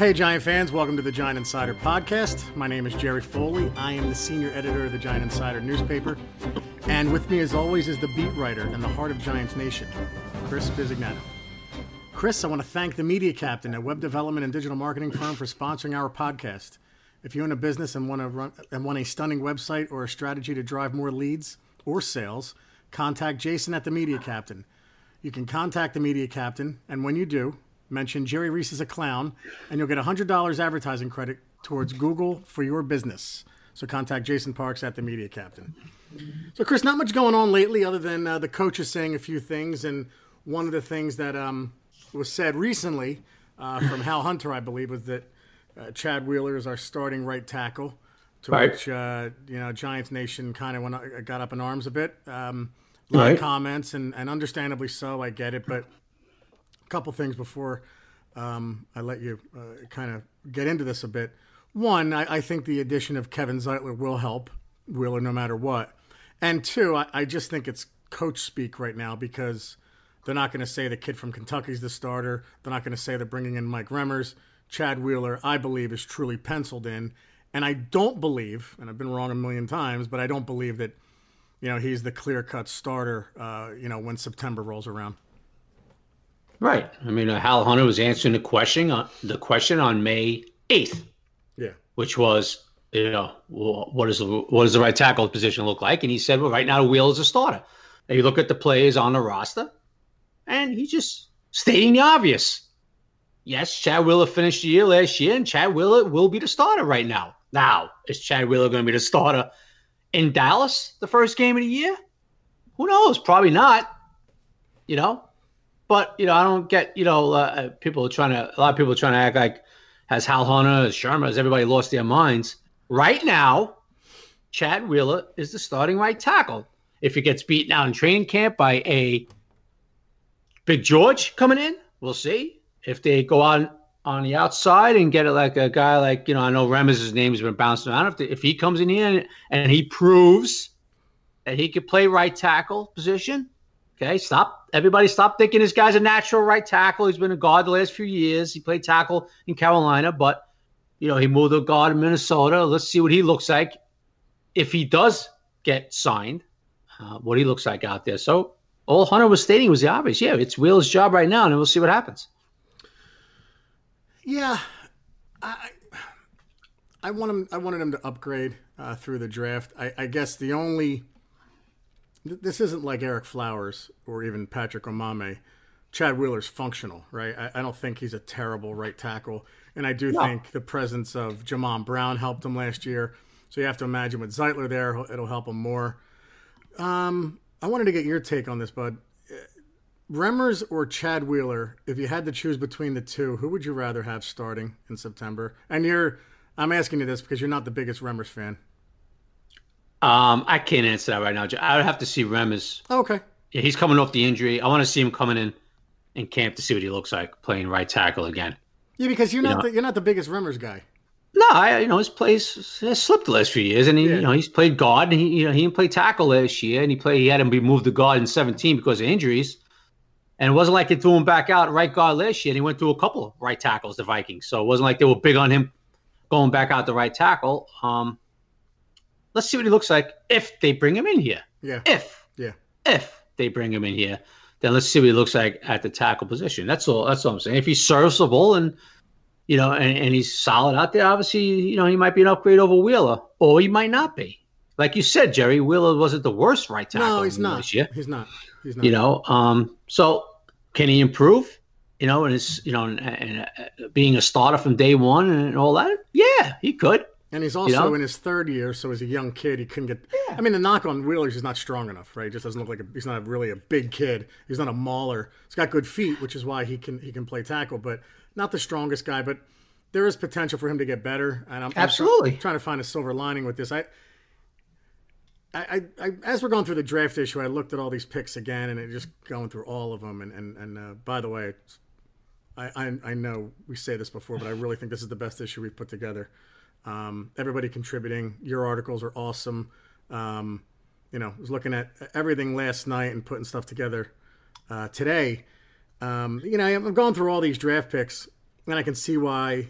Hey, Giant fans, welcome to the Giant Insider podcast. My name is Jerry Foley. I am the senior editor of the Giant Insider newspaper. And with me, as always, is the beat writer and the heart of Giants Nation, Chris Bisignano. Chris, I want to thank the media captain at web development and digital marketing firm for sponsoring our podcast. If you own a business and want to run and want a stunning website or a strategy to drive more leads or sales, contact Jason at the Media Captain. You can contact the Media Captain, and when you do, mention Jerry Reese is a clown, and you'll get $100 advertising credit towards Google for your business. So contact Jason Parks at the Media Captain. So, Chris, not much going on lately other than uh, the coaches saying a few things, and one of the things that um, was said recently uh, from Hal Hunter, I believe, was that uh, Chad Wheeler is our starting right tackle. To Right. which uh, you know Giants Nation kind of went uh, got up in arms a bit. Um, a lot Right. of comments, and, and understandably so. I get it, but couple things before um, I let you uh, kind of get into this a bit. One, I, I think the addition of Kevin Zeitler will help Wheeler no matter what. And two, I, I just think it's coach speak right now because they're not going to say the kid from Kentucky's the starter. They're not going to say they're bringing in Mike Remmers. Chad Wheeler, I believe, is truly penciled in. And I don't believe, and I've been wrong a million times, but I don't believe that, you know, he's the clear cut starter, uh, you know, when September rolls around. Right. I mean, uh, Hal Hunter was answering the question on the question on May eighth, Yeah. which was, you know, wh- what is the, what does the right tackle position look like? And he said, well, right now, Wheel is a starter. And you look at the players on the roster, and he's just stating the obvious. Yes, Chad Wheeler finished the year last year, and Chad Wheeler will be the starter right now. Now, is Chad Wheeler going to be the starter in Dallas the first game of the year? Who knows? Probably not. You know, but you know, I don't get you know uh, people trying to a lot of people trying to act like has Hal Hunter, has Shurmur, has everybody lost their minds? Right now, Chad Wheeler is the starting right tackle. If he gets beaten out in training camp by a Big George coming in, we'll see. If they go on on the outside and get it like a guy like you know, I know Remmers's name has been bouncing around. If, if he comes in here and, and he proves that he could play right tackle position, Okay, stop. Everybody stop thinking this guy's a natural right tackle. He's been a guard the last few years. He played tackle in Carolina, but you know, he moved to guard in Minnesota. Let's see what he looks like if he does get signed, uh, what he looks like out there. So all Hunter was stating was the obvious. Yeah, it's Will's job right now, and we'll see what happens. Yeah, I I want him. I wanted him to upgrade uh, through the draft. I, I guess the only this isn't like Ereck Flowers or even Patrick Omameh. Chad Wheeler's functional, right? I, I don't think he's a terrible right tackle, and I do think the presence of Jamon Brown helped him last year. So you have to imagine with Zeitler there, it'll help him more. Um, I wanted to get your take on this, bud. Remmers or Chad Wheeler, if you had to choose between the two, who would you rather have starting in September? And you're, I'm asking you this because you're not the biggest Remmers fan. Um, I can't answer that right now. I would have to see Remmers. Oh, okay. Yeah, he's coming off the injury. I want to see him coming in in camp to see what he looks like playing right tackle again. Yeah, because you're not the, you're not the biggest Remmers guy. No, I, you know his plays has slipped the last few years, and he, Yeah. you know, he's played guard, and he, you know, he didn't play tackle last year, and he played. He had him be moved to guard in 17 because of injuries, and it wasn't like they threw him back out right guard last year. And he went through a couple of right tackles, the Vikings, so it wasn't like they were big on him going back out the right tackle. Um, let's see what he looks like if they bring him in here. Yeah. If Yeah. if they bring him in here, then let's see what he looks like at the tackle position. That's all. That's all I'm saying. If he's serviceable and you know, and, and he's solid out there, obviously, you know, he might be an upgrade over Wheeler, or he might not be. Like you said, Jerry, Wheeler wasn't the worst right tackle. No, he's not. This year, He's not. He's not. you know, um, so can he improve? You know, and it's you know, and, and uh, being a starter from day one and all that. Yeah, he could. And he's also know? in his third year, so as a young kid, he couldn't get. I mean, the knock on Wheeler is he's not strong enough, right? He just doesn't look like a, he's not really a big kid. He's not a mauler. He's got good feet, which is why he can he can play tackle, but not the strongest guy. But there is potential for him to get better, and I'm I'm Absolutely. trying to find a silver lining with this. I, I, I, I, as we're going through the draft issue, I looked at all these picks again, and it just going through all of them. And and and uh, by the way, I, I I know we say this before, but I really think this is the best issue we've put together. Um, everybody contributing. Your articles are awesome. Um, you know, I was looking at everything last night and putting stuff together uh, today. Um, you know, I'm going through all these draft picks, and I can see why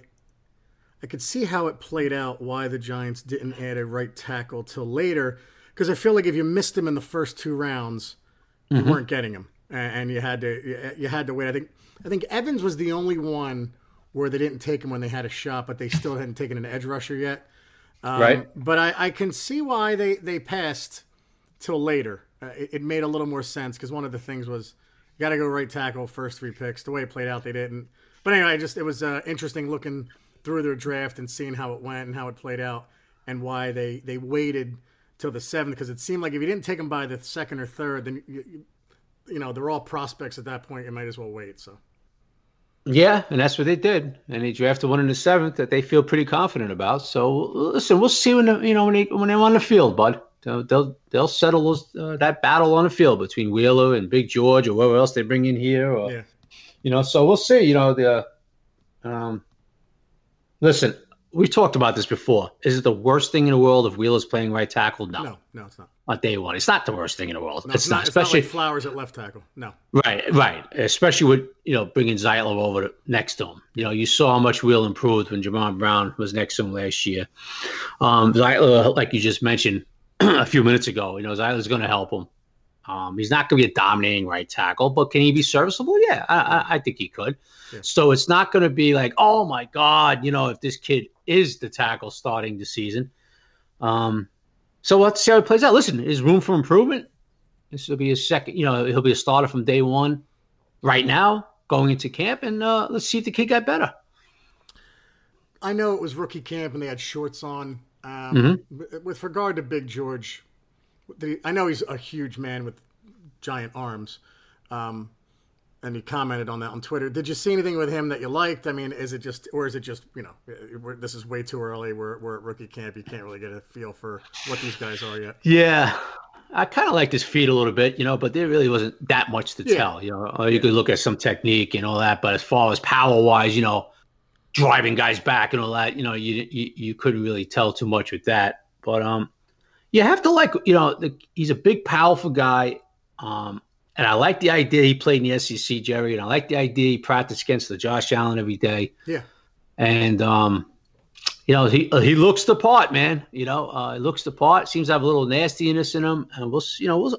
I could see how it played out. Why the Giants didn't add a right tackle till later? Because I feel like if you missed him in the first two rounds, you weren't getting him, and, you had to you had to wait. I think I think Evans was the only one where they didn't take him when they had a shot, but they still hadn't taken an edge rusher yet. Um, Right. But I, I can see why they, they passed till later. Uh, it, it made a little more sense because one of the things was you got to go right tackle first three picks. The way it played out, they didn't. But anyway, I just it was uh, interesting looking through their draft and seeing how it went and how it played out and why they, they waited till the seventh because it seemed like if you didn't take them by the second or third, then you, you, you know they're all prospects at that point. You might as well wait. So. Yeah, and that's what they did, and they drafted one in the seventh that they feel pretty confident about. So listen, we'll see when the, you know when they when they're on the field, bud. They'll they'll, they'll settle those, uh, that battle on the field between Wheeler and Big George or whoever else they bring in here, or Yeah. you know. So we'll see. You know the um. Listen, we talked about this before. Is it the worst thing in the world if Wheeler's playing right tackle? No, No, no, it's not. on day one. It's not the worst thing in the world. No, it's, not, It's especially not like Flowers at left tackle. No. Right, right. Especially with you know bringing Zeitler over to, next to him. You know, you saw how much Wheel improved when Jamon Brown was next to him last year. Um, Zeitler, like you just mentioned a few minutes ago, you know, Zeitler's going to help him. Um, he's not going to be a dominating right tackle, but can he be serviceable? Yeah, I, I, I think he could. Yeah. So it's not going to be like, oh my God, you know, if this kid is the tackle starting the season. Um, so let's see how it plays out. Listen, is room for improvement? This will be his second, you know, he'll be a starter from day one right now going into camp, and uh, let's see if the kid got better. I know it was rookie camp and they had shorts on. Um, Mm-hmm. With regard to Big George, the, I know he's a huge man with giant arms, um, and he commented on that on Twitter. Did you see anything with him that you liked? I mean, is it just, or is it just, you know, we're, this is way too early. We're, we're at rookie camp. You can't really get a feel for what these guys are yet. Yeah. I kind of liked his feet a little bit, you know, but there really wasn't that much to Yeah. tell, you know. Or you could look at some technique and all that, but as far as power wise, you know, driving guys back and all that, you know, you you, you couldn't really tell too much with that. But um, you have to like, you know, the, he's a big, powerful guy. Um, and I like the idea he played in the SEC, Jerry, and I like the idea he practiced against the Josh Allen every day. Yeah. And um, you know, he he looks the part, man. You know, uh, he looks the part. Seems to have a little nastiness in him, and we'll, s- you know, we'll,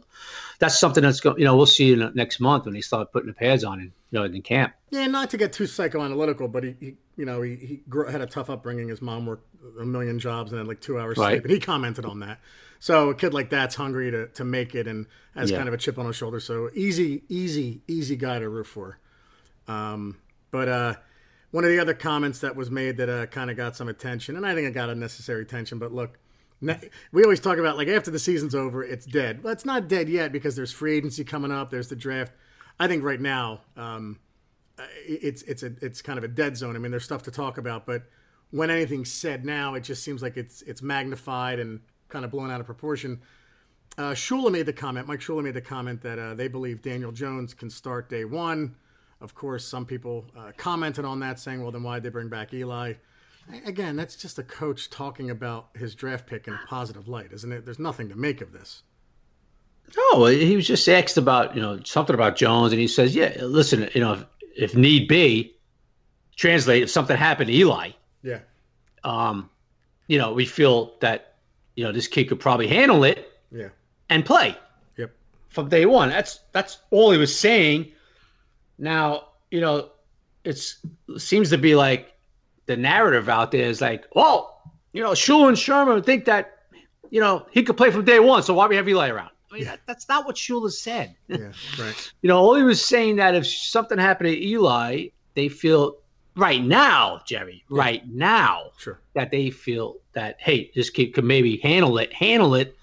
that's something that's going. You know, we'll see in next month when they start putting the pads on, and you know, in camp. Yeah, not to get too psychoanalytical, but he, he you know, he, he grew, had a tough upbringing. His mom worked a million jobs and had like two hours Right. sleep, and he commented on that. So a kid like that's hungry to, to make it and has Yeah. kind of a chip on his shoulder. So easy, easy, easy guy to root for. Um, but uh, one of the other comments that was made that uh, kind of got some attention, and I think it got unnecessary attention. But look, we always talk about like after the season's over, it's dead. Well, it's not dead yet because there's free agency coming up. There's the draft. I think right now. Um, it's it's a it's kind of a dead zone. I mean, there's stuff to talk about, but when anything's said now, it just seems like it's it's magnified and kind of blown out of proportion. Uh, Shula made the comment. Mike Shula made the comment that uh, they believe Daniel Jones can start day one. Of course, some people uh, commented on that, saying, "Well, then why'd they bring back Eli?" Again, that's just a coach talking about his draft pick in a positive light, isn't it? There's nothing to make of this. No, he was just asked about you know something about Jones, and he says, "Yeah, listen, you know, if, if need be, translate if something happened to Eli, Yeah, um, you know, we feel that you know this kid could probably handle it yeah, and play." yep, from day one. That's that's all he was saying. Now, you know, it's seems to be like the narrative out there is like, well, you know, Shula and Shurmur think that, you know, he could play from day one, so why we have Eli around? I mean, that, that's not what Shula said. yeah, right, you know, all he was saying that if something happened to Eli, they feel right now, Jerry, right now, sure, that they feel that hey, this kid could maybe handle it, handle it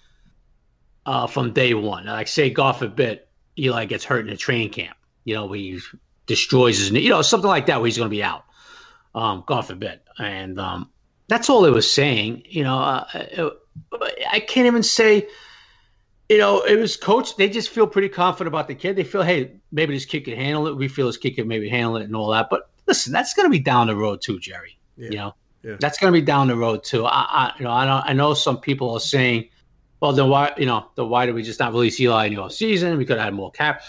uh, from day one. Like say, God forbid, Eli gets hurt in a training camp. You know, he destroys his knee. You know, something like that where he's going to be out. Um, God forbid, and um, that's all it was saying. You know, uh, uh, I can't even say. You know, it was coach. They just feel pretty confident about the kid. They feel, hey, maybe this kid can handle it. We feel this kid can maybe handle it and all that. But listen, that's going to be down the road too, Jerry. yeah, You know, Yeah. that's going to be down the road too. I, I, you know, I don't. I know some people are saying, well, then why, you know, then why did we just not release Eli in the off season? We could have had more cap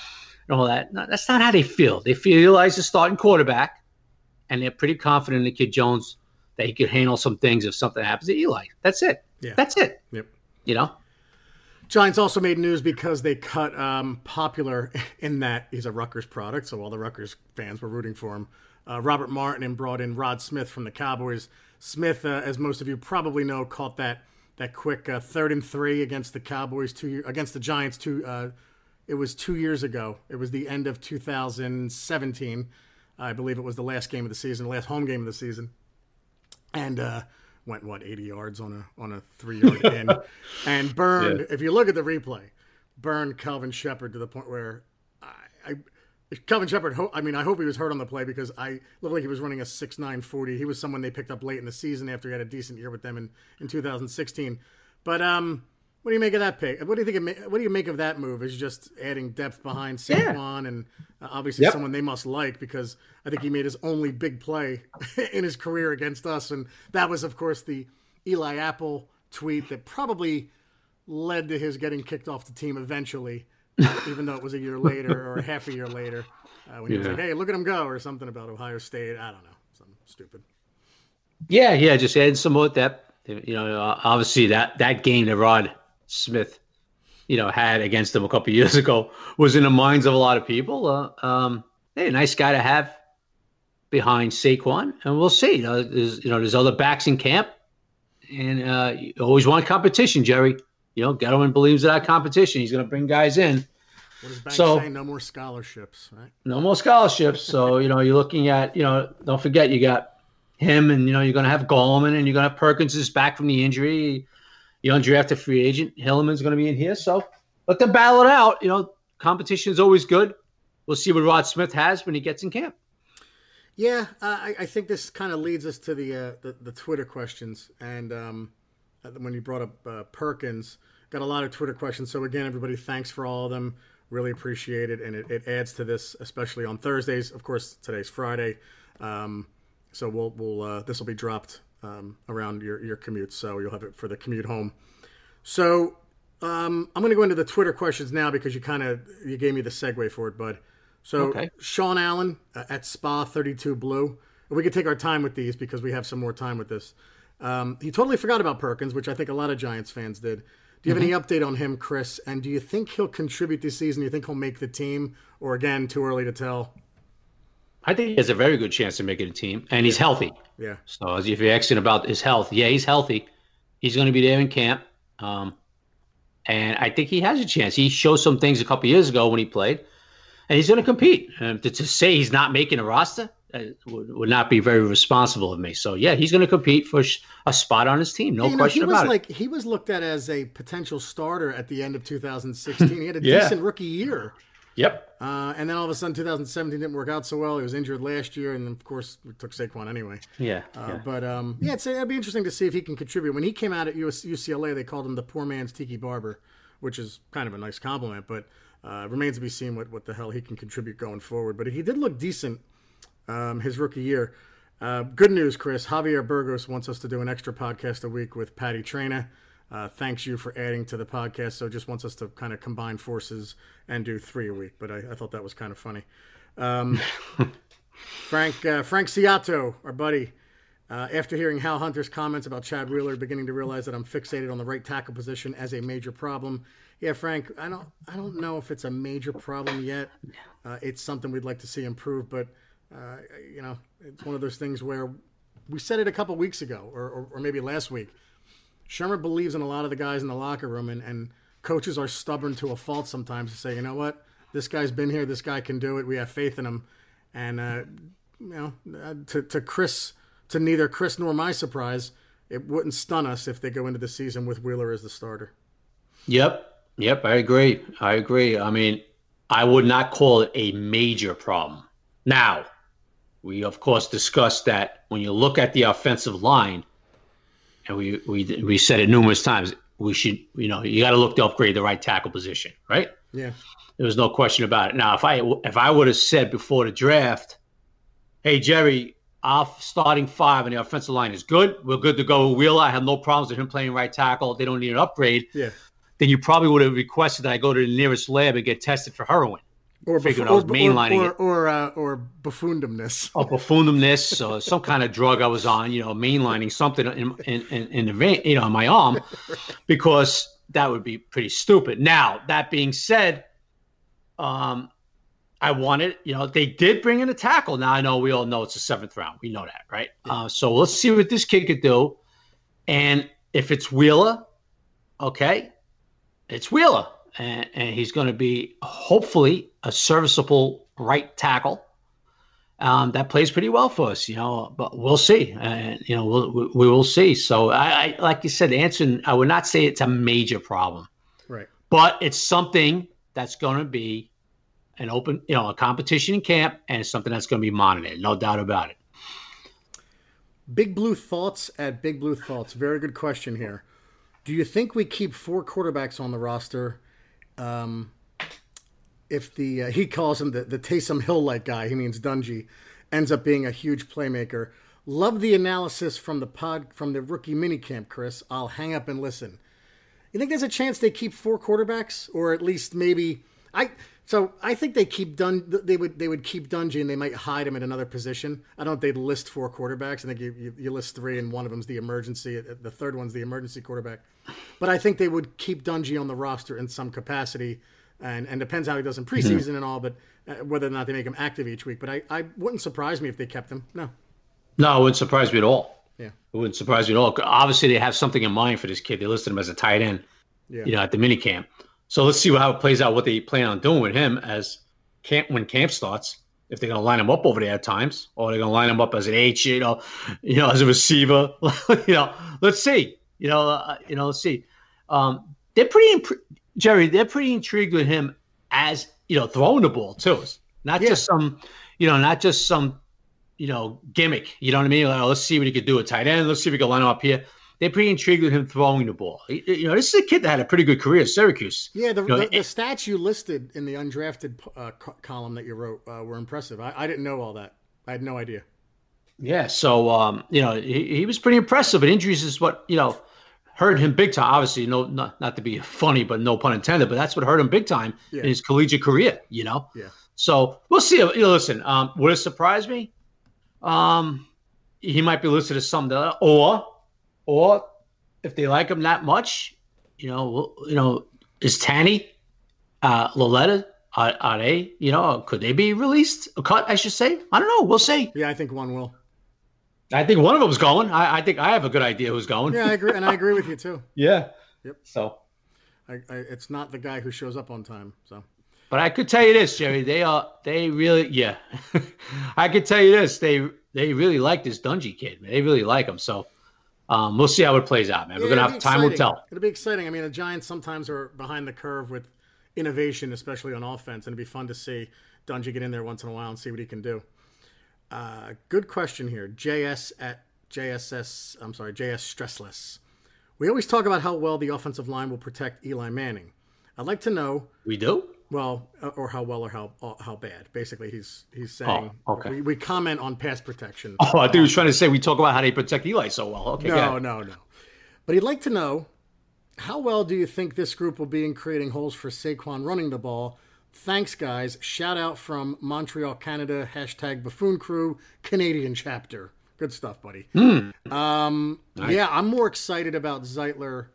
and all that. No, that's not how they feel. They feel Eli's a starting quarterback, and they're pretty confident in the kid Jones that he could handle some things if something happens to Eli. That's it. Yeah. That's it. Yep. You know. Giants also made news because they cut um, popular in that he's a Rutgers product, so all the Rutgers fans were rooting for him. Uh, Robert Martin and brought in Rod Smith from the Cowboys. Smith, uh, as most of you probably know, caught that that quick uh, third and three against the Cowboys two against the Giants two. Uh, it was two years ago. It was the end of 2017. I believe it was the last game of the season, the last home game of the season, and uh, went what 80 yards on a on a three yard in, and burned. Yeah. If you look at the replay, burned Calvin Shepard to the point where I. I Calvin Shepard, I mean, I hope he was hurt on the play because I looked like he was running a 6'9 40. He was someone they picked up late in the season after he had a decent year with them in, in 2016. But um, what do you make of that pick? What do you think? Of, what do you make of that move? Is just adding depth behind Saquon and uh, obviously Yep. someone they must like because I think he made his only big play in his career against us, and that was, of course, the Eli Apple tweet that probably led to his getting kicked off the team eventually, even though it was a year later or half a year later uh, when he was like, "Hey, look at him go," or something about Ohio State. I don't know, something stupid. Yeah, yeah, just adding some more depth. You know, obviously that that game that Rod Smith, you know, had against them a couple years ago was in the minds of a lot of people. Uh, um, hey, nice guy to have behind Saquon, and we'll see. You know, there's you know there's other backs in camp, and uh, you always want competition, Jerry. You know, Gettleman believes in that competition. He's going to bring guys in. What does Banks So- say? No more scholarships, right? no more scholarships. So, you know, you're looking at, you know, don't forget you got him and, you know, you're going to have Gallman and you're going to have Perkins is back from the injury. The undrafted free agent, Hilliman's going to be in here. So let them battle it out. You know, competition is always good. We'll see what Rod Smith has when he gets in camp. Yeah, uh, I, I think this kind of leads us to the, uh, the the Twitter questions, and um, when you brought up uh, Perkins, got a lot of Twitter questions. So again, everybody, thanks for all of them. Really appreciate it, and it, it adds to this, especially on Thursdays. Of course, today's Friday, um, so we'll we'll uh, this will be dropped um, around your your commute, so you'll have it for the commute home. So um, I'm going to go into the Twitter questions now because you kind of you gave me the segue for it, bud. So Okay. Sean Allen uh, at Spa 32 Blue. And we could take our time with these because we have some more time with this. Um, he totally forgot about Perkins, which I think a lot of Giants fans did. Do you have any update on him, Chris? And do you think he'll contribute this season? Do you think he'll make the team? Or again, too early to tell? I think he has a very good chance to make it a team, and he's healthy. Yeah. So as if you're asking about his health, yeah, he's healthy. He's going to be there in camp, um, and I think he has a chance. He showed some things a couple years ago when he played, and he's going to compete. Um, to, to say he's not making a roster would, would not be very responsible of me. So yeah, he's going to compete for sh- a spot on his team, no You know, question he was about it. like he was looked at as a potential starter at the end of 2016. He had a Yeah. decent rookie year. Yep. Uh, and then all of a sudden, 2017 didn't work out so well. He was injured last year, and of course, we took Saquon anyway. Yeah. Uh, yeah. But um, yeah, it's, it'd be interesting to see if he can contribute. When he came out at US, UCLA, they called him the poor man's Tiki Barber, which is kind of a nice compliment. But uh, remains to be seen what, what the hell he can contribute going forward. But he did look decent um, his rookie year. Uh, good news, Chris. Javier Burgos wants us to do an extra podcast a week with Patty Traina. Uh, thanks you for adding to the podcast. So just wants us to kind of combine forces and do three a week. But I, I thought that was kind of funny. Um, Frank uh, Frank Ciato, our buddy, uh, after hearing Hal Hunter's comments about Chad Wheeler, beginning to realize that I'm fixated on the right tackle position as a major problem. Yeah, Frank, I don't I don't know if it's a major problem yet. Uh, it's something we'd like to see improve, but uh, you know, it's one of those things where we said it a couple weeks ago, or, or, or maybe last week. Shurmur believes in a lot of the guys in the locker room, and, and coaches are stubborn to a fault sometimes to say, you know what, this guy's been here, this guy can do it, we have faith in him. And, uh, you know, uh, to, to Chris, to neither Chris nor my surprise, it wouldn't stun us if they go into the season with Wheeler as the starter. Yep. Yep. I agree. I agree. I mean, I would not call it a major problem. Now, we of course discussed that when you look at the offensive line, and we we we said it numerous times, we should you know you got to look to upgrade the right tackle position, right? Yeah. There was no question about it. Now, if I if I would have said before the draft, "Hey Jerry, our starting five and the offensive line is good. We're good to go with Wheeler. I have no problems with him playing right tackle. They don't need an upgrade." Yeah. Then you probably would have requested that I go to the nearest lab and get tested for heroin. Or figured I was or, mainlining or, or, or, uh, or buffoondomness. or buffoondomness or some kind of drug I was on, you know, mainlining something in in, in, in the vein, you know, on my arm, because that would be pretty stupid. Now, that being said, um, I wanted, you know, they did bring in a tackle. Now I know we all know it's the seventh round. We know that, right? Uh, so let's see what this kid could do. And if it's Wheeler, okay, it's Wheeler. And, and he's going to be hopefully a serviceable right tackle um, that plays pretty well for us, you know. But we'll see, and you know, we'll, we, we will see. So I, I, like you said, answering, I would not say it's a major problem, Right. but it's something that's going to be an open, you know, a competition in camp, and it's something that's going to be monitored, no doubt about it. Big Blue Thoughts at Big Blue Thoughts. Very good question here. Do you think we keep four quarterbacks on the roster? Um, if the uh, he calls him the, the Taysom Hill like guy, he means Dungey, ends up being a huge playmaker. Love the analysis from the pod from the rookie minicamp, Chris. I'll hang up and listen. You think there's a chance they keep four quarterbacks, or at least maybe I? So I think they keep Dun. They would they would keep Dungey and they might hide him at another position. I don't think they'd list four quarterbacks. I think you, you, you list three and one of them's the emergency. The third one's the emergency quarterback. But I think they would keep Dungey on the roster in some capacity, and and depends how he does in preseason and all. But uh, whether or not they make him active each week. But I, I wouldn't surprise me if they kept him. No. No, it wouldn't surprise me at all. Yeah. It wouldn't surprise me at all. Obviously, they have something in mind for this kid. They listed him as a tight end, Yeah. you know, at the mini camp. So let's see how it plays out. What they plan on doing with him as camp when camp starts. If they're going to line him up over there at times, or they're going to line him up as an H, you know, you know, as a receiver. you know, let's see. You know, uh, you know, let's see. Um, they're pretty, impr- Jerry. They're pretty intrigued with him as you know, throwing the ball too. Not Yeah. just some, you know, not just some you know, gimmick. You know what I mean? Like, oh, let's see what he could do at tight end. Let's see if we can line him up here. They're pretty intrigued with him throwing the ball. You know, this is a kid that had a pretty good career at Syracuse. Yeah, the, You know, the, it- the stats you listed in the undrafted uh, co- column that you wrote uh, were impressive. I, I didn't know all that. I had no idea. Yeah, so um, you know, he, he was pretty impressive. But injuries is what you know hurt him big time. Obviously, no, not not to be funny, but no pun intended. But that's what hurt him big time Yeah. in his collegiate career. You know. Yeah. So we'll see. You know, listen, um, would it surprise me? Um, he might be listed as something, that, or, or if they like him that much, you know, you know, is Tanney, uh, Lauletta, are, are they, you know, could they be released, cut? I should say. I don't know. We'll see. Yeah, I think one will. I think one of them's going. I, I think I have a good idea who's going. Yeah, I agree, and I agree with you too. yeah. Yep. So, I, I, it's not the guy who shows up on time. So but I could tell you this, Jerry. They are. They really. Yeah. I could tell you this. They they really like this Dungey kid. They really like him. So, um, we'll see how it plays out, man. We're gonna have time will tell. It'll be exciting. I mean, the Giants sometimes are behind the curve with innovation, especially on offense, and it'd be fun to see Dungey get in there once in a while and see what he can do. Uh, good question here. JS at JSS. I'm sorry, JS Stressless. We always talk about how well the offensive line will protect Eli Manning. I'd like to know We do. Well, uh, or how well or how uh, how bad. Basically, he's he's saying Oh, okay. we, we comment on pass protection. Oh, I think he was trying to say we talk about how they protect Eli so well. Okay. No, no, no. But he'd like to know how well do you think this group will be in creating holes for Saquon running the ball? Thanks, guys. Shout out from Montreal, Canada. Hashtag Buffoon Crew Canadian chapter. Good stuff, buddy. Um, Yeah, I'm more excited about Zeitler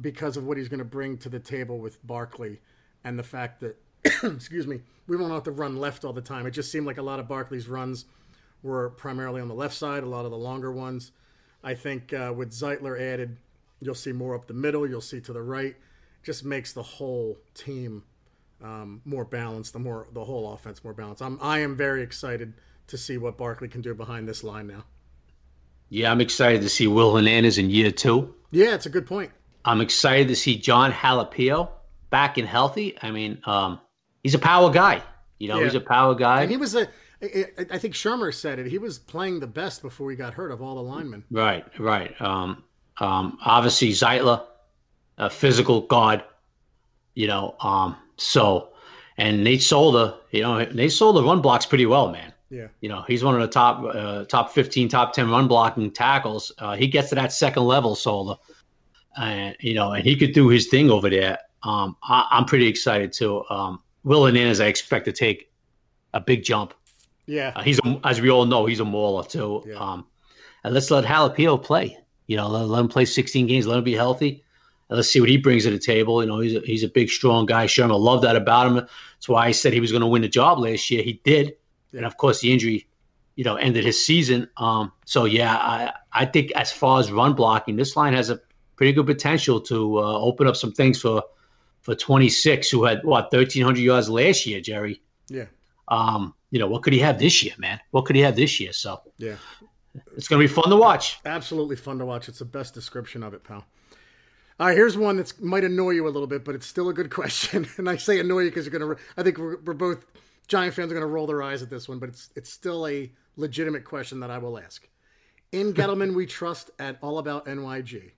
because of what he's going to bring to the table with Barkley and the fact that, excuse me, we won't have to run left all the time. It just seemed like a lot of Barkley's runs were primarily on the left side, a lot of the longer ones. I think uh, with Zeitler added, you'll see more up the middle, you'll see to the right. Just makes the whole team um, more balanced, the more the whole offense more balanced. I'm I am very excited to see what Barkley can do behind this line now. Yeah, I'm excited to see Will Hernandez in year two. Yeah, it's a good point. I'm excited to see Jon Halapio back and healthy. I mean, um, he's a power guy. You know, Yeah. he's a power guy. And he was a. I think Shurmur said it. He was playing the best before he got hurt of all the linemen. Right, right. Um, um, obviously Zeitler, a physical guard, you know. Um, so, and Nate Solder, you know, Nate Solder run blocks pretty well, man. Yeah. You know, he's one of the top, uh, top fifteen, top ten run blocking tackles. Uh, he gets to that second level, Solder, and you know, and he could do his thing over there. Um, I, I'm pretty excited too. Um, Will Hernandez, I expect to take a big jump. Yeah, uh, he's a, as we all know, he's a mauler too. Yeah. Um, and let's let Jalapeno play. You know, let, let, him play 16 games, let him be healthy, and let's see what he brings to the table. You know, he's a, he's a big, strong guy. Shurmur, I love that about him. That's why I said he was going to win the job last year. He did, yeah. and of course, the injury, you know, ended his season. Um, so yeah, I I think as far as run blocking, this line has a pretty good potential to uh, open up some things for for 26, who had what 1,300 yards last year, Jerry. Yeah. Um, you know, what could he have this year, man? What could he have this year? So yeah, it's going to be fun to watch. Absolutely fun to watch. It's the best description of it, pal. All right, here's one that might annoy you a little bit, but it's still a good question. and I say annoy you because you're going to. I think we're, we're both Giant fans are going to roll their eyes at this one, but it's it's still a legitimate question that I will ask. In Gettleman, we trust at All About NYG.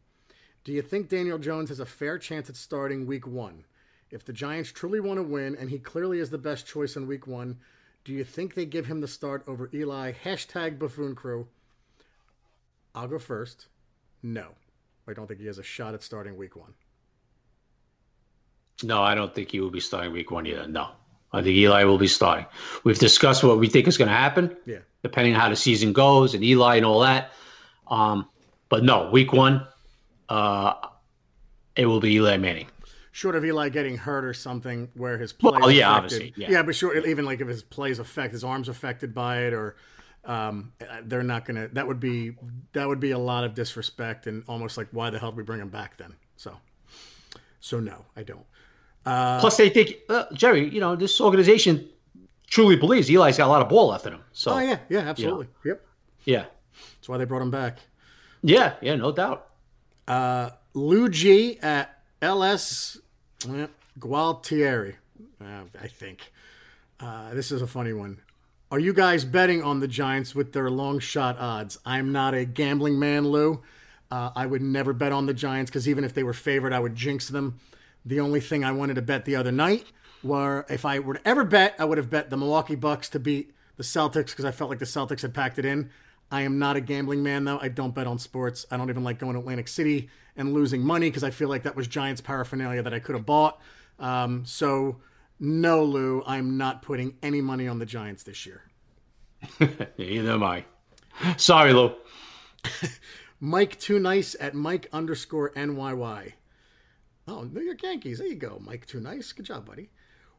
Do you think Daniel Jones has a fair chance at starting Week One? If the Giants truly want to win, and he clearly is the best choice in Week One, do you think they give him the start over Eli? Hashtag Buffoon Crew. I'll go first. No. I don't think he has a shot at starting week one. No, I don't think he will be starting week one either. No. I think Eli will be starting. We've discussed what we think is going to happen. Yeah. Depending on how the season goes and Eli and all that. Um, but no, week one, uh, it will be Eli Manning. Short of Eli getting hurt or something where his play. Well, yeah, affected. obviously. Yeah. yeah, but sure, even like if his plays affect his arms affected by it or um, they're not gonna. That would be that would be a lot of disrespect and almost like why the hell did we bring him back then? So, so no, I don't. Uh, Plus, they think uh, Jerry. You know, this organization truly believes Eli's got a lot of ball left in him. So, oh yeah, yeah, absolutely, you know. yep, yeah. That's why they brought him back. Yeah, yeah, no doubt. Uh, at LS Gualtieri, uh, I think. Uh, this is a funny one. Are you guys betting on the Giants with their long shot odds? I'm not a gambling man, Lou. Uh, I would never bet on the Giants because even if they were favored, I would jinx them. The only thing I wanted to bet the other night were if I were to ever bet, I would have bet the Milwaukee Bucks to beat the Celtics because I felt like the Celtics had packed it in. I am not a gambling man, though. I don't bet on sports. I don't even like going to Atlantic City and losing money because I feel like that was Giants paraphernalia that I could have bought. Um, so no, Lou, I'm not putting any money on the Giants this year. Neither am I. Sorry, Lou. Mike Too Nice at Mike underscore NYY. Oh, New York Yankees. There you go, Mike Too Nice. Good job, buddy.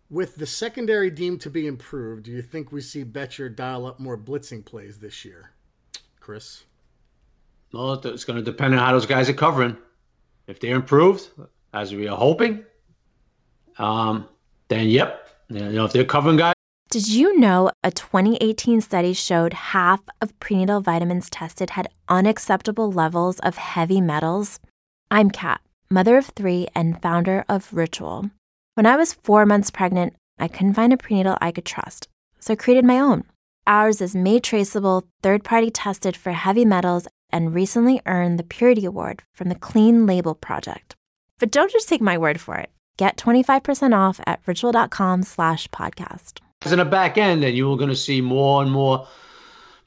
With the secondary deemed to be improved, do you think we see Bettcher dial up more blitzing plays this year? Chris? Well, it's going to depend on how those guys are covering. If they're improved, as we are hoping, um, then yep. You know, if they're covering guys. Did you know a 2018 study showed half of prenatal vitamins tested had unacceptable levels of heavy metals? I'm Kat, mother of three and founder of Ritual. When I was four months pregnant, I couldn't find a prenatal I could trust, so I created my own. Ours is made traceable, third party tested for heavy metals, and recently earned the Purity Award from the Clean Label Project. But don't just take my word for it. Get 25% off at ritual.com slash podcast. As in the back end, and you were going to see more and more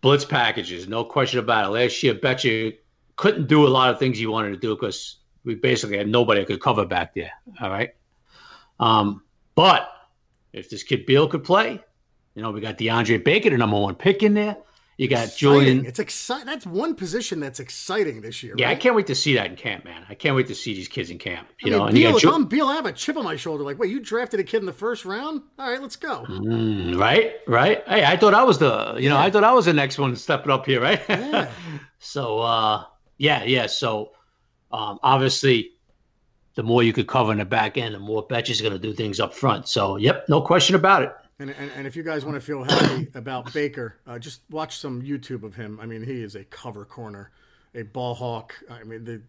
blitz packages, no question about it. Last year, bet you couldn't do a lot of things you wanted to do because we basically had nobody that could cover back there. All right. Um, but if this kid Beal could play, you know, we got DeAndre Baker, the number one pick in there. You got exciting. Julian. It's exciting. That's one position that's exciting this year. Yeah, right? I can't wait to see that in camp, man. I can't wait to see these kids in camp. You I know, mean, Beal, if Ju- I'm Beal, I have a chip on my shoulder. Like, wait, you drafted a kid in the first round? All right, let's go. Mm, right, right. Hey, I thought I was the, you know, I thought I was the next one stepping up here, right? Yeah. so, uh, yeah, yeah. So, um, obviously, the more you could cover in the back end, the more Bettcher's going to do things up front. So, yep, no question about it. And, and, and, if you guys want to feel happy about Baker, uh, just watch some YouTube of him. I mean, he is a cover corner, a ball hawk. I mean, the,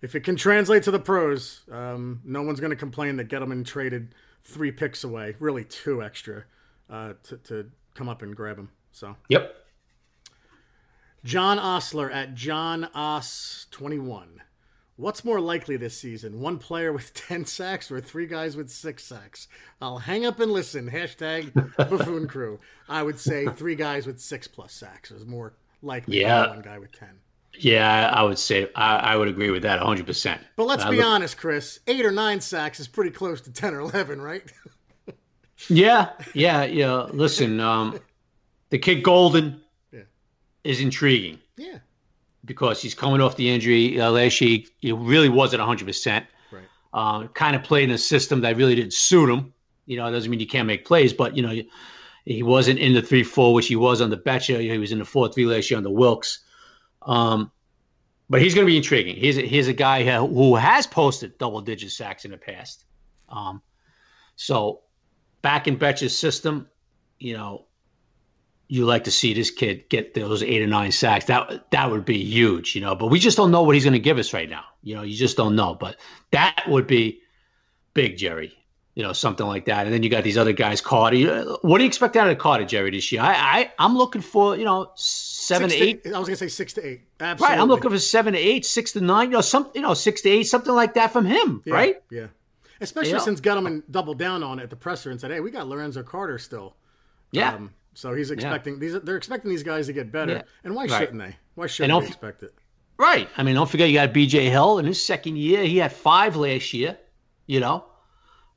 if it can translate to the pros, um, no one's going to complain that Gettleman traded three picks away, really two extra, uh, to, to come up and grab him. So, yep. John Osler at John Os 21. What's more likely this season? One player with 10 sacks or three guys with six sacks? I'll hang up and listen. Hashtag buffoon crew. I would say three guys with six plus sacks is more likely yeah. than one guy with 10. Yeah, I would say I, I would agree with that 100%. But let's be look- honest, Chris. Eight or nine sacks is pretty close to 10 or 11, right? Yeah, yeah, yeah. Listen, um, the kid Golden Yeah. is intriguing Yeah. Because he's coming off the injury uh, last year. He really wasn't 100%. Right. Uh, kind of played in a system that really didn't suit him. You know, it doesn't mean you can't make plays, but, you know, he wasn't in the 3 4, which he was on the Bettcher. He was in the 4 3 last year on the Wilks. Um, but he's going to be intriguing. He's a, he's a guy who has posted double digit sacks in the past. Um, so back in Bettcher's system, you know, you like to see this kid get those eight or nine sacks. That that would be huge, you know. But we just don't know what he's going to give us right now. You know, you just don't know. But that would be big, Jerry. You know, something like that. And then you got these other guys, Carter. What do you expect out of Carter, Jerry, this year? I, I I'm looking for you know seven to eight. I was gonna say six to eight. Absolutely. Right, I'm looking for seven to eight, six to nine. You know, some you know six to eight, something like that from him. Yeah, Right? Yeah. Especially You know? since Gettleman doubled down on it at the presser and said, "Hey, we got Lorenzo Carter still." Yeah. Um, so he's expecting these. They're expecting these guys to get better. Yeah. And why Right. shouldn't they? Why shouldn't they expect it? Right. I mean, don't forget you got BJ Hill in his second year. He had five last year, you know.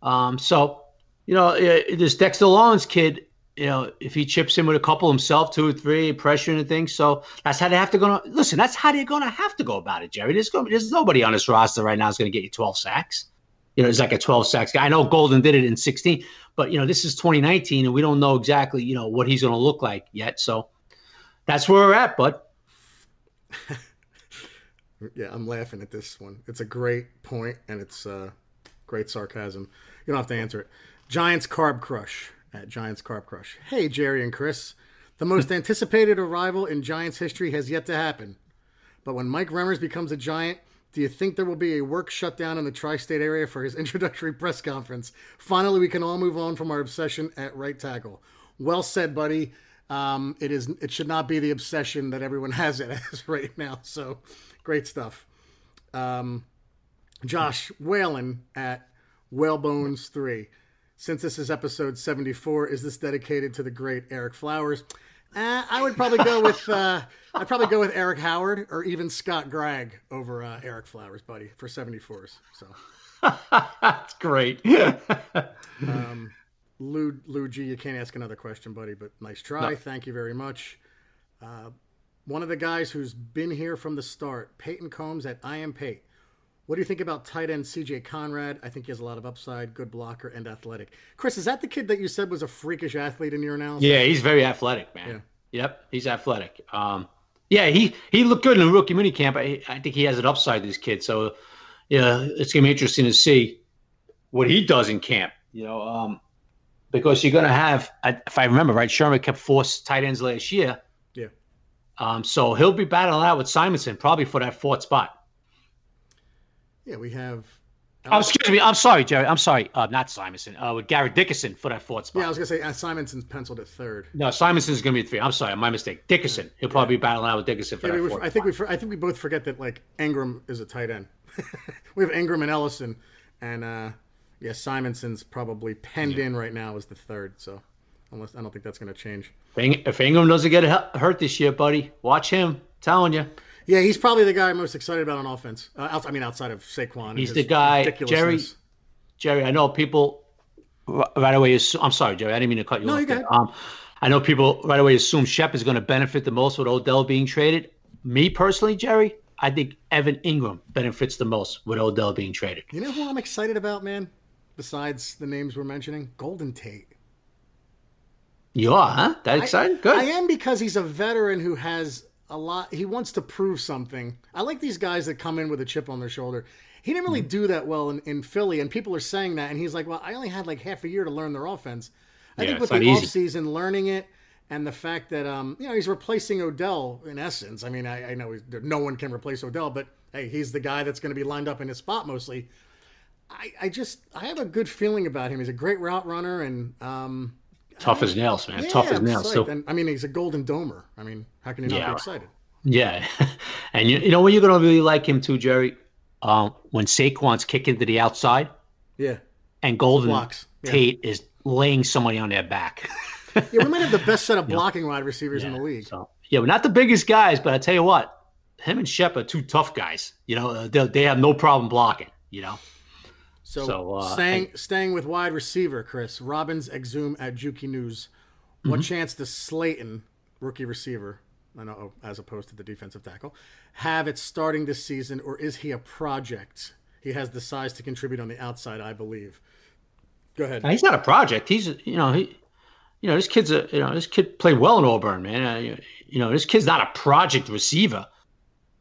Um, so, you know, uh, this Dexter Lawrence kid, you know, if he chips in with a couple himself, two or three, pressure and things. So that's how they have to go. Listen, that's how they're going to have to go about it, Jerry. There's, going, there's nobody on this roster right now is going to get you 12 sacks. You know, it's like a 12 sacks guy. I know Golden did it in 16, but, you know, this is 2019 and we don't know exactly, you know, what he's going to look like yet. So that's where we're at, bud. Yeah, I'm laughing at this one. It's a great point and it's uh, great sarcasm. You don't have to answer it. Giants Carb Crush at Giants Carb Crush. Hey, Jerry and Chris. The most anticipated arrival in Giants history has yet to happen. But when Mike Remmers becomes a Giant, do you think there will be a work shutdown in the tri state area for his introductory press conference? Finally, we can all move on from our obsession at right tackle. Well said, buddy. Um, it is. It should not be the obsession that everyone has it as right now. So, great stuff. Um, Josh Whalen at Whalebones Three. Since this is episode seventy-four, is this dedicated to the great Ereck Flowers? Uh, I would probably go with uh, I'd probably go with Eric Howard or even Scott Gragg over uh, Ereck Flowers, buddy, for 74s. So That's great. um, Lou Lou G, you can't ask another question, buddy, but nice try. No. Thank you very much. Uh, one of the guys who's been here from the start, Peyton Combs at I am Pate. What do you think about tight end CJ Conrad? I think he has a lot of upside, good blocker, and athletic. Chris, is that the kid that you said was a freakish athlete in your analysis? yeah, he's very athletic, man. Yep, he's athletic. Um, yeah, he he looked good in the rookie mini camp. I, I think he has an upside, this kid. So, yeah, it's gonna be interesting to see what he does in camp. You know, um, because you're gonna have, if I remember right, Shurmur kept four tight ends last year. Yeah. Um, so he'll be battling out with Simonson probably for that fourth spot. Yeah, we have. Oh, excuse me. I'm sorry, Jerry. I'm sorry. Uh, not Simonson. Uh, with Garrett Dickerson for that fourth spot. Yeah, I was gonna say uh, Simonson's penciled at third. No, Simonson's going to be three. I'm sorry, my mistake. Dickerson. He'll probably be battling out with Dickerson for Yeah, that we, fourth I think we spot. I think we I think we both forget that like Engram is a tight end. we have Engram and Ellison, and uh, yeah, Simonson's probably penned in right now as the third. So unless I don't think that's going to change. If Ing- Engram doesn't get hurt this year, buddy, watch him. Telling you, Yeah, he's probably the guy I'm most excited about on offense. Uh, outs- I mean, outside of Saquon. He's the guy, ridiculousness. Jerry. I know people right away. Assume, I'm sorry, Jerry. I didn't mean to cut you No, off. you. Um, I know people right away assume Shep is going to benefit the most with Odell being traded. Me personally, Jerry, I think Evan Engram benefits the most with Odell being traded. You know who I'm excited about, man? Besides the names we're mentioning, Golden Tate. You are, huh? That excited? Good. I am because he's a veteran who has a lot. He wants to prove something. I like these guys that come in with a chip on their shoulder. He didn't Mm-hmm. really do that well in, in Philly, and people are saying that. And he's like, "Well, I only had like half a year to learn their offense." I Yeah, think with the not easy. offseason, learning it, and the fact that um, you know he's replacing Odell in essence. I mean, I, I know no one can replace Odell, but hey, he's the guy that's going to be lined up in his spot mostly. I, I just I have a good feeling about him. He's a great route runner, and um, Tough as nails, man. yeah, Tough as nails. So And, I mean, he's a golden domer. I mean, how can you not Yeah. be excited? Yeah, and you, you know when you're gonna really like him too, Jerry, um, when Saquon's kicking to the outside Yeah. and Golden Blocks, yeah. Tate is laying somebody on their back. Yeah, we might have the best set of blocking wide receivers in the league. So yeah, we're not the biggest guys, but I tell you what, him and Shep are two tough guys. You know, uh, they they have no problem blocking. You know, So, So, uh, staying staying with wide receiver, Chris Robbins exhume at Juki News. Mm-hmm. What chance does Slayton, rookie receiver, I know as opposed to the defensive tackle, have it starting this season, or is he a project? He has the size to contribute on the outside, I believe. Go ahead. He's not a project. He's you know he, you know this kid's a you know this kid played well in Auburn, man. Uh, you know this kid's not a project receiver.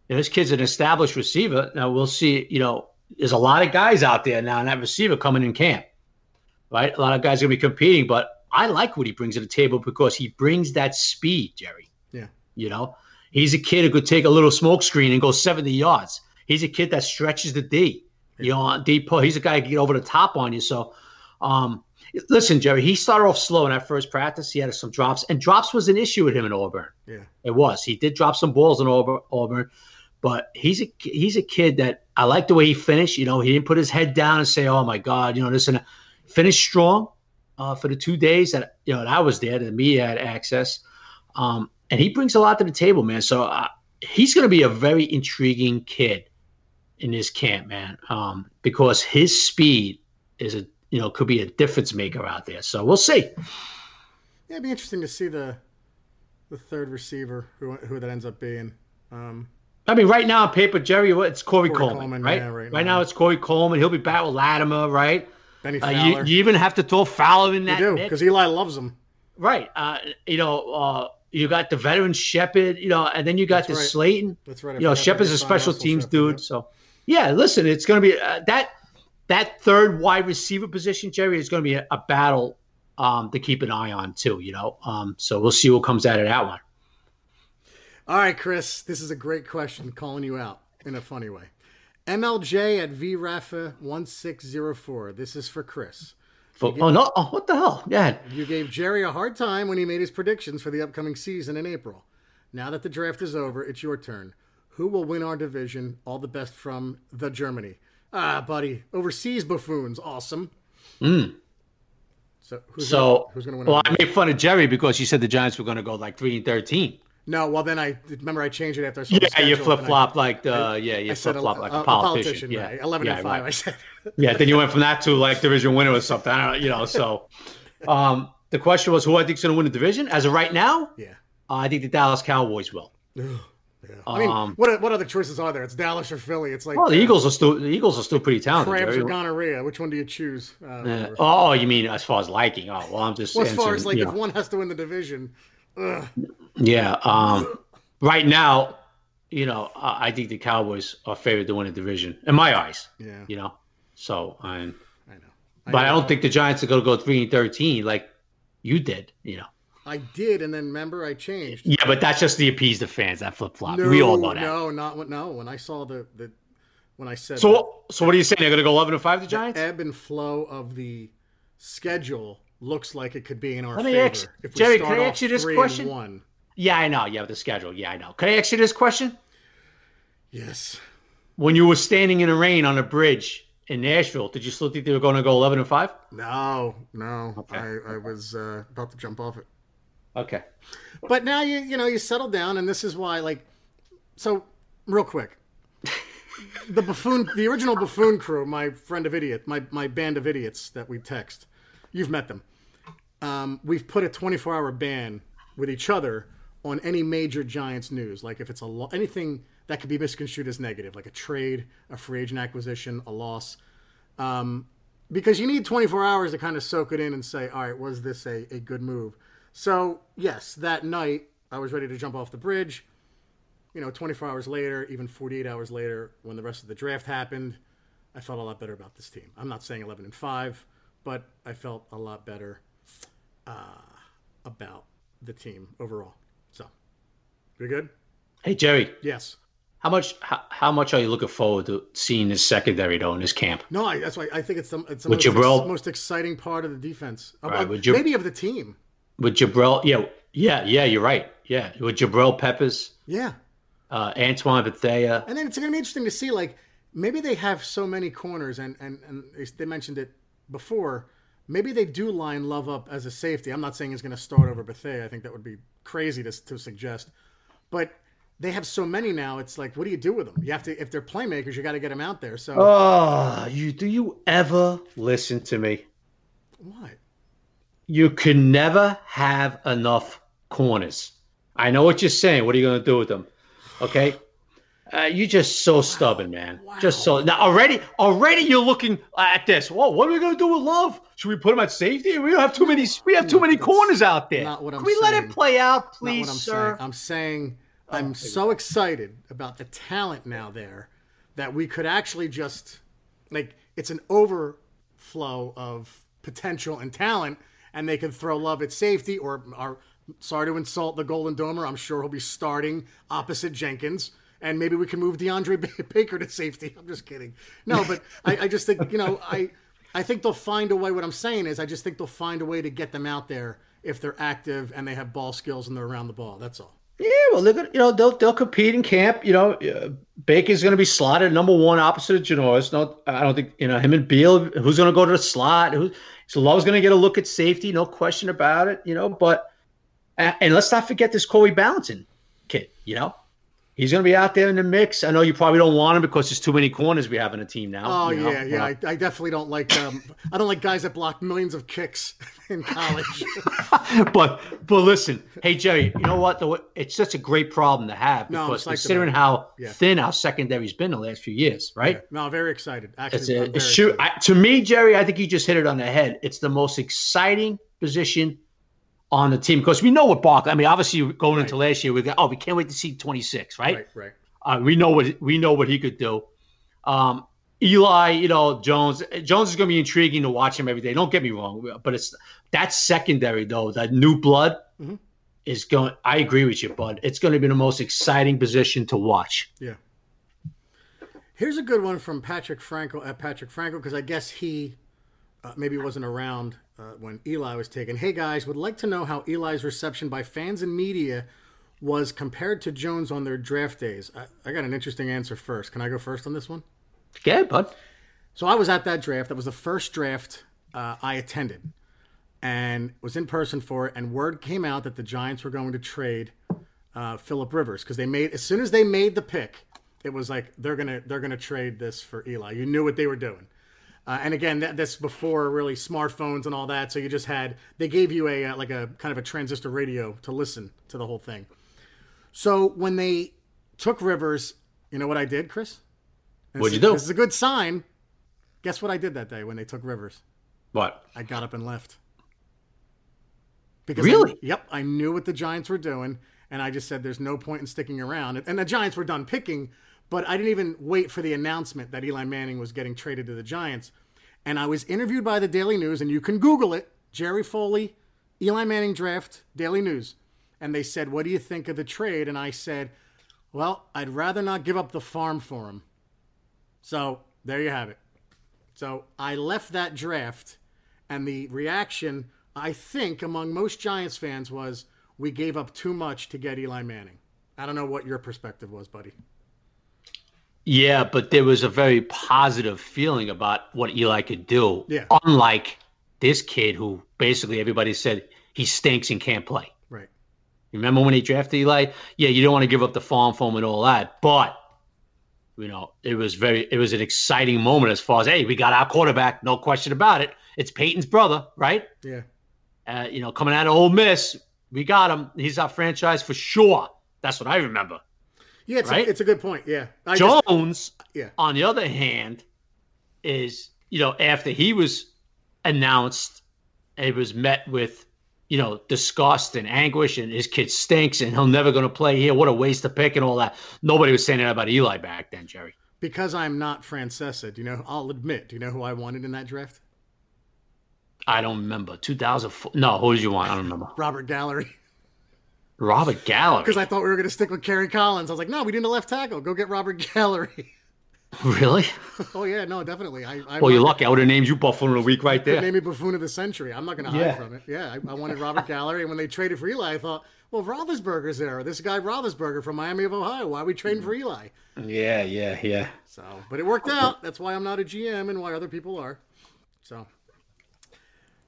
You know, this kid's an established receiver. Now we'll see. You know, there's a lot of guys out there now in that receiver coming in camp, right? A lot of guys are gonna be competing, but I like what he brings to the table because he brings that speed, Jerry. Yeah. You know, he's a kid who could take a little smoke screen and go 70 yards. He's a kid that stretches the D. You know, on deep pull. He's a guy who can get over the top on you. So, um, listen, Jerry, he started off slow in that first practice. He had some drops, and drops was an issue with him in Auburn. Yeah. It was. He did drop some balls in Auburn, Auburn, but he's a he's a kid that I like the way he finished. You know, he didn't put his head down and say, "Oh my God," you know, this and. Finished strong uh, for the two days that you know that I was there. The media had access, um, and he brings a lot to the table, man. So uh, he's going to be a very intriguing kid in this camp, man, um, because his speed is a you know could be a difference maker out there. So we'll see. Yeah, it'd be interesting to see the the third receiver who who that ends up being. Um, I mean, right now on paper, Jerry, what- it's Corey, Corey Coleman, Coleman, right? yeah, right right now. now it's Corey Coleman. He'll be back with Latimer, right? Bennie Uh, you, you even have to throw Fowler in You that do because Eli loves him. right? Uh, you know, uh, you got the veteran Shepard, you know, and then you got That's the right. Slayton. That's right. I You know, Shepard's a special teams Shepard, dude. yeah. So, yeah, listen, it's going to be uh, that that third wide receiver position, Jerry, is going to be a, a battle um, to keep an eye on too. You know, um, so we'll see what comes out of that one. All right, Chris, this is a great question. Calling you out in a funny way. MLJ at VRAFA1604. This is for Chris. For, oh no! Oh, what the hell? Yeah, You gave Jerry a hard time when he made his predictions for the upcoming season in April. Now that the draft is over, it's your turn. Who will win our division? All the best from the Germany. Ah, buddy, overseas buffoons, awesome. So who's. So, gonna, who's going to win? well, our I made fun of Jerry because he said the Giants were going to go like three and thirteen. No, well then I remember I changed it after I saw the Yeah, you flip flop like the yeah, you flip flop like a, a politician. right? Yeah, Eleven yeah, and five. right. I said. Yeah, then you went from that to like division winner or something. I don't know, you know. So, um, the question was who I think is going to win the division. As of right now, yeah. uh, I think the Dallas Cowboys will. Yeah. I mean, Um, what what other choices are there? It's Dallas or Philly. It's like Well, the Eagles are still the Eagles are still pretty talented. crabs Jerry. or gonorrhea. Which one do you choose? Uh, Uh, oh, you mean as far as liking? Oh, well, I'm just well, as far as like you if know. one has to win the division. Yeah. Um, right now, you know, I I think the Cowboys are favored to win the division in my eyes. yeah, You know, so I'm. I know. But I don't think the Giants are going to go three and thirteen like you did. You know. I did, and then remember I changed. Yeah, but that's just to appease the fans. That flip flop. No, we all know that. no, not when no. When I saw the the when I said So, so what are you saying? They're going to go eleven and five. The the Giants. ebb and flow of the schedule looks like it could be in our Let me favor. ask- if we Jerry, start can I ask you this question? One. Yeah, I know. Yeah, the schedule. Yeah, I know. Can I ask you this question? Yes. When you were standing in the rain on a bridge in Nashville, did you still think they were going to go eleven and five? No, no. Okay. I, I was uh, about to jump off it. Okay. But now you you know you settle down, and this is why like so real quick. The buffoon, the original buffoon crew, my friend of idiot, my my band of idiots that we text. You've met them. Um, we've put a 24 hour ban with each other on any major Giants news. Like if it's a lo- anything that could be misconstrued as negative, like a trade, a free agent acquisition, a loss. Um, because you need 24 hours to kind of soak it in and say, all right, was this a, a good move? So, yes, that night I was ready to jump off the bridge. You know, 24 hours later, even 48 hours later, when the rest of the draft happened, I felt a lot better about this team. I'm not saying 11 and 5, but I felt a lot better uh, about the team overall. So, we good? Hey Jerry, Yes. how much how, how much are you looking forward to seeing this secondary though in this camp? No, I, that's why I think it's the, it's the With most, Jabril- most exciting part of the defense. Right, Jab- maybe of the team. With Jabril, yeah, yeah, yeah, you're right. Yeah, with Jabril Peppers, Yeah. uh, Antoine Bethea. And then it's going to be interesting to see, like, maybe they have so many corners, and, and, and they- they mentioned it before. Maybe they do line Love up as a safety. I'm not saying he's going to start over Bethea. I think that would be crazy to, to suggest. But they have so many now. It's like, what do you do with them? You have to, if they're playmakers, you got to get them out there. So, Oh, you do you ever listen to me? what? You can never have enough corners. I know what you're saying. What are you going to do with them? Okay. Uh, you're just so stubborn, man. Just so now already, already you're looking at this. Whoa, what are we gonna do with Love? Should we put him at safety? We don't have too many. We have too many That's corners out there. not what I'm Can we let it play out, Not please, what I'm sir? saying. I'm saying I'm so excited about the talent now there that we could actually just like it's an overflow of potential and talent, and they could throw love at safety or are sorry to insult the Golden Domer. I'm sure he'll be starting opposite Jenkins. And maybe we can move DeAndre Baker to safety. I'm just kidding. No, but I, I just think you know I I think they'll find a way. What I'm saying is, I just think they'll find a way to get them out there if they're active and they have ball skills and they're around the ball. That's all. Yeah, well, they're gonna, you know, they'll they'll compete in camp. You know, uh, Baker's going to be slotted number one opposite of Janoris. No, I don't think you know him and Beal. Who's going to go to the slot? Who? So Love's going to get a look at safety, no question about it. You know, but and and let's not forget this Corey Ballentine kid. You know, he's going to be out there in the mix. I know you probably don't want him because there's too many corners we have in the team now. Oh you know? yeah, yeah. I, I definitely don't like. Um, I don't like guys that block millions of kicks in college. but but listen, hey Jerry, you know what? Though it's such a great problem to have because psyched considering how Yeah. thin our secondary's been the last few years, right? no, very excited. Actually, a, very shoot, excited. I, to me, Jerry. I think you just hit it on the head. It's the most exciting position on the team because we know what Barkley. I mean, obviously going into last year, we got oh, we can't wait to see 26, right? right, right. Uh, we know what we know what he could do. Um, Eli, you know Jones. Jones is going to be intriguing to watch him every day. Don't get me wrong, but it's that secondary though. That new blood Mhm. is going. I agree with you, bud. It's going to be the most exciting position to watch. Yeah. Here's a good one from Patrick Franco at Patrick Franco because I guess he uh, maybe wasn't around uh, when Eli was taken. Hey guys, would like to know how Eli's reception by fans and media was compared to Jones on their draft days. I, I got an interesting answer first. Can I go first on this one? Yeah, bud. So I was at that draft. That was the first draft uh, I attended, and was in person for it. And word came out that the Giants were going to trade uh, Philip Rivers because they made as soon as they made the pick, it was like they're gonna they're gonna trade this for Eli. You knew what they were doing. Uh, and again, that, that's before really smartphones and all that. So you just had they gave you a uh, like a kind of a transistor radio to listen to the whole thing. So when they took Rivers, you know what I did, Chris? And What'd this- you do? This is a good sign. Guess what I did that day when they took Rivers? What? I got up and left. Because Really? I, yep, I knew what the Giants were doing, and I just said there's no point in sticking around. And the Giants were done picking, but I didn't even wait for the announcement that Eli Manning was getting traded to the Giants. And I was interviewed by the Daily News, and you can Google it Jerry Foley, Eli Manning draft, Daily News. And they said, What do you think of the trade? And I said, Well, I'd rather not give up the farm for him. So there you have it. So I left that draft, and the reaction, I think, among most Giants fans was, We gave up too much to get Eli Manning. I don't know what your perspective was, buddy. Yeah, but there was a very positive feeling about what Eli could do. Yeah. Unlike this kid who basically everybody said he stinks and can't play. Right. Remember when he drafted Eli? Yeah, you don't want to give up the farm for him and all that, but you know, it was very it was an exciting moment as far as hey, we got our quarterback, no question about it. It's Peyton's brother, right? Yeah. Uh, you know, coming out of Ole Miss, we got him. He's our franchise for sure. That's what I remember. Yeah, it's, Right? a, it's a good point. Yeah. I just- Jones, yeah. on the other hand, is you know after he was announced, it was met with you know disgust and anguish, and his kid stinks, and he'll never going to play here. What a waste of pick and all that. Nobody was saying that about Eli back then, Jerry. because I'm not Francesa, do you know? I'll admit, do you know who I wanted in that draft? I don't remember 2004. No, who did you want? I don't remember. Robert Gallery. Robert Gallery. Because I thought we were going to stick with Kerry Collins. I was like, no, we need a left tackle. Go get Robert Gallery. really? oh yeah, no, definitely. I, I Well, you're lucky. I would have named you Buffoon of the Week right there. Name me buffoon of the century. I'm not going to hide Yeah. from it. Yeah, I, I wanted Robert Gallery, and when they traded for Eli, I thought, well, if Roethlisberger's there. This guy Roethlisberger from Miami of Ohio. Why are we trading for Eli? Yeah, yeah, yeah. So, but it worked out. That's why I'm not a GM, and why other people are. So,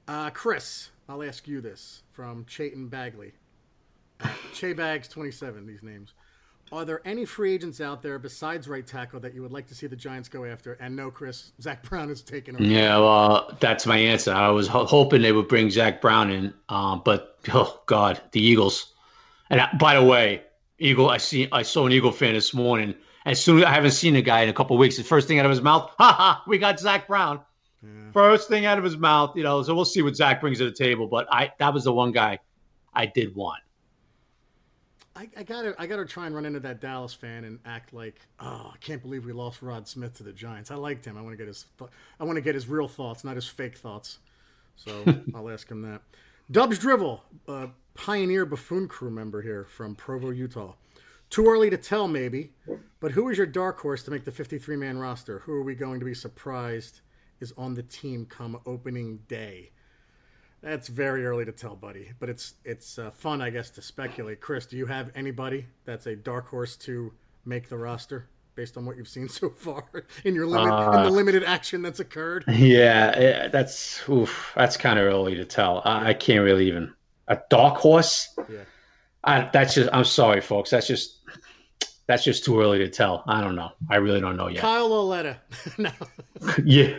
uh, Chris, I'll ask you this from Chayton Bagley, Che Bags 27. These names. Are there any free agents out there besides right tackle that you would like to see the Giants go after? And no, Chris, Zach Brown is taken over. Yeah, well, that's my answer. I was ho- hoping they would bring Zach Brown in, um, but oh god, the Eagles. And I, by the way, Eagle, I see, I saw an Eagle fan this morning. As soon as I haven't seen a guy in a couple weeks, the first thing out of his mouth, ha ha, we got Zach Brown. Yeah. First thing out of his mouth, you know. So we'll see what Zach brings to the table. But I, that was the one guy I did want. I, I, gotta I gotta try and run into that Dallas fan and act like oh I can't believe we lost Rod Smith to the Giants. I liked him. I want to get his I want to get his real thoughts, not his fake thoughts. So I'll ask him that. Dubs Drivel, uh, pioneer buffoon crew member here from Provo, Utah. Too early to tell, maybe, but who is your dark horse to make the 53 man roster? Who are we going to be surprised is on the team come opening day? That's very early to tell, buddy. But it's it's uh, fun, I guess, to speculate. Chris, do you have anybody that's a dark horse to make the roster based on what you've seen so far in your limit uh, in the limited action that's occurred? Yeah, that's oof, that's kind of early to tell. I, I, can't really even a dark horse. Yeah, I, that's just. I'm sorry, folks. That's just that's just too early to tell. I don't know. I really don't know yet. Kyle Lauletta. no. yeah.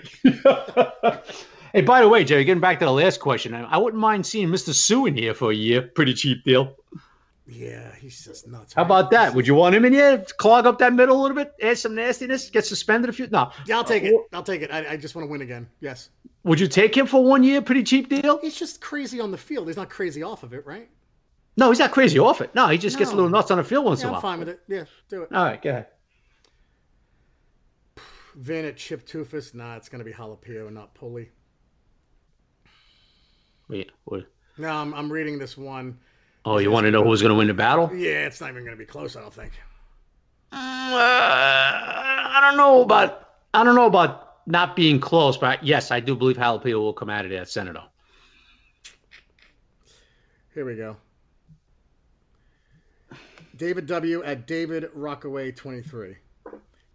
Hey, by the way, Jerry, getting back to the last question, I, wouldn't mind seeing Mr. Suh in here for a year. Pretty cheap deal. Yeah, he's just nuts. How about that? Would you want him in here? Clog up that middle a little bit, add some nastiness, get suspended a few? No. Yeah, I'll take it. Uh, I'll take it. I, I just want to win again. Yes. Would you take him for one year? Pretty cheap deal? He's just crazy on the field. He's not crazy off of it, right? No, he's not crazy off it. No, he just no. gets a little nuts on the field once yeah, in a while. I'm fine with it. Yeah, do it. All right, go ahead. Vin at Chip Tufus. Nah, it's going to be Halapio, not Pulley. What? No, I'm, I'm reading this one. Oh, you want to know who's going to win the battle? Yeah, it's not even going to be close. I don't think. Mm, uh, I don't know about. I don't know about not being close, but yes, I do believe Halapio will come out of that center. Here we go. David W. at David Rockaway 23.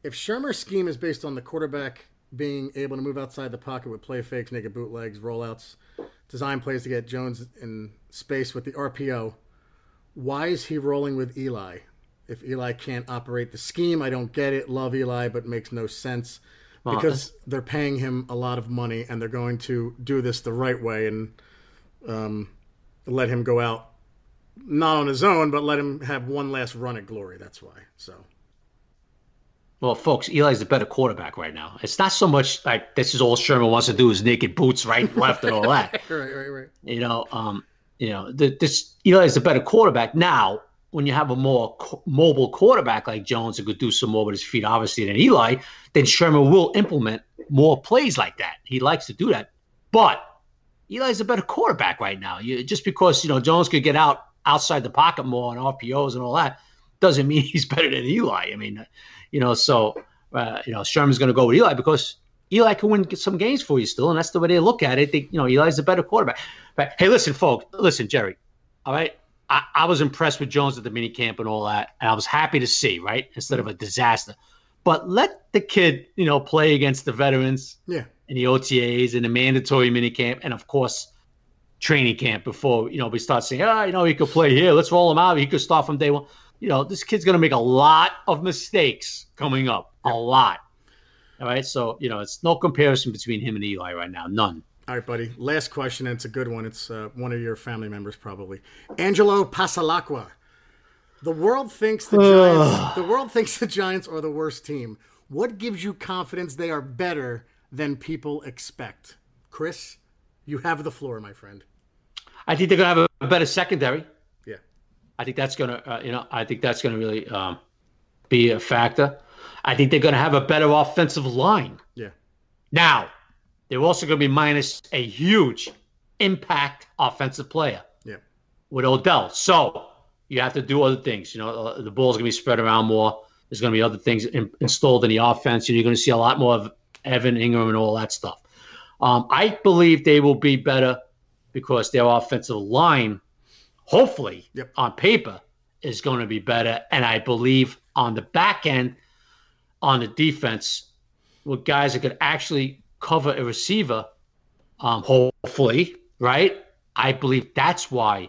If Shurmur's scheme is based on the quarterback being able to move outside the pocket with play fakes, naked bootlegs, rollouts, design plays to get Jones in space with the RPO. Why is he rolling with Eli? If Eli can't operate the scheme, I don't get it. Love Eli, but makes no sense because they're paying him a lot of money and they're going to do this the right way and um, let him go out not on his own, but let him have one last run at glory. That's why. So. Well, folks, Eli's the better quarterback right now. It's not so much like this is all Shurmur wants to do is naked boots right, left, and all that. right, right, right. You know, um, you know, the, this Eli is the better quarterback now. When you have a more co- mobile quarterback like Jones who could do some more with his feet, obviously, than Eli, then Shurmur will implement more plays like that. He likes to do that, but Eli's a better quarterback right now. You, just because you know Jones could get out outside the pocket more on RPOs and all that doesn't mean he's better than Eli. I mean you know, so uh, you know Shurmur's going to go with Eli because Eli can win some games for you still, and that's the way they look at it. They, you know, Eli's a better quarterback. But hey, listen, folks, listen, Jerry. All right, I, I was impressed with Jones at the mini camp and all that, and I was happy to see right instead of a disaster. But let the kid, you know, play against the veterans, yeah, in the OTAs and the mandatory mini camp, and of course training camp before you know we start saying, ah, oh, you know, he could play here. Let's roll him out. He could start from day one you know, this kid's going to make a lot of mistakes coming up, a lot. All right. So, you know, it's no comparison between him and Eli right now. None. All right, buddy. Last question, and it's a good one. It's uh, one of your family members, probably. Angelo Pasalacqua. The world thinks the Giants. the world thinks the Giants are the worst team. What gives you confidence they are better than people expect? Chris, you have the floor, my friend. I think they're going to have a better secondary. I think that's going to, uh, you know, I think that's going to really um, be a factor. I think they're going to have a better offensive line. Yeah. Now, they're also going to be minus a huge impact offensive player. Yeah. With Odell, so you have to do other things. You know, uh, the ball's going to be spread around more. There's going to be other things in, installed in the offense, and you're going to see a lot more of Evan Engram and all that stuff. Um, I believe they will be better because their offensive line hopefully yep. on paper is going to be better. And I believe on the back end, on the defense, with guys that could actually cover a receiver, um, hopefully, right? I believe that's why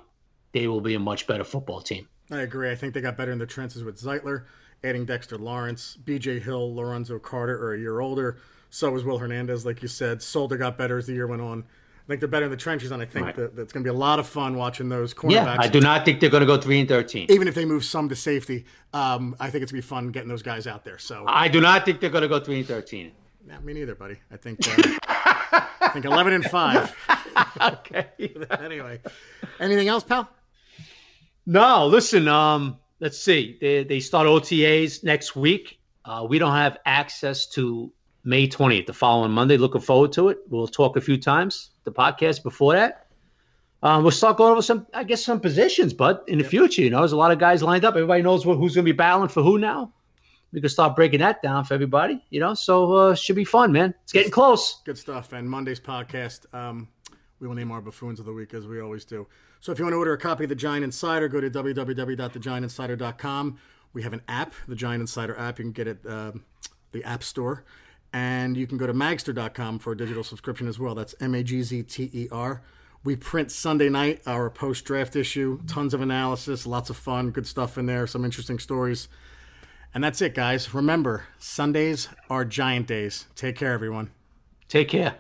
they will be a much better football team. I agree. I think they got better in the trenches with Zeitler, adding Dexter Lawrence, B.J. Hill, Lorenzo Carter are a year older. So was Will Hernandez, like you said. Solder got better as the year went on. I think they're better in the trenches, and I think right. that, that's going to be a lot of fun watching those cornerbacks. Yeah, I do not think they're going to go three and thirteen. Even if they move some to safety, um, I think it's going to be fun getting those guys out there. So I do not think they're going to go three and thirteen. Yeah, me neither, buddy. I think uh, I think eleven and five. okay. anyway, anything else, pal? No. Listen. Um. Let's see. They they start OTAs next week. Uh, we don't have access to May 20th, the following Monday. Looking forward to it. We'll talk a few times, the podcast before that. Um, we'll start going over some, I guess, some positions, but in the future, you know, there's a lot of guys lined up. Everybody knows what, who's going to be battling for who now. We can start breaking that down for everybody, you know. So uh, should be fun, man. It's getting close. Good stuff. And Monday's podcast, um, we will name our buffoons of the week as we always do. So if you want to order a copy of the Giant Insider, go to www.thegiantinsider.com. We have an app, the Giant Insider app. You can get it uh, the App Store. And you can go to magzter.com for a digital subscription as well. That's M A G Z T E R. We print Sunday night our post draft issue, tons of analysis, lots of fun, good stuff in there, some interesting stories. And that's it, guys. Remember, Sundays are giant days. Take care, everyone. Take care.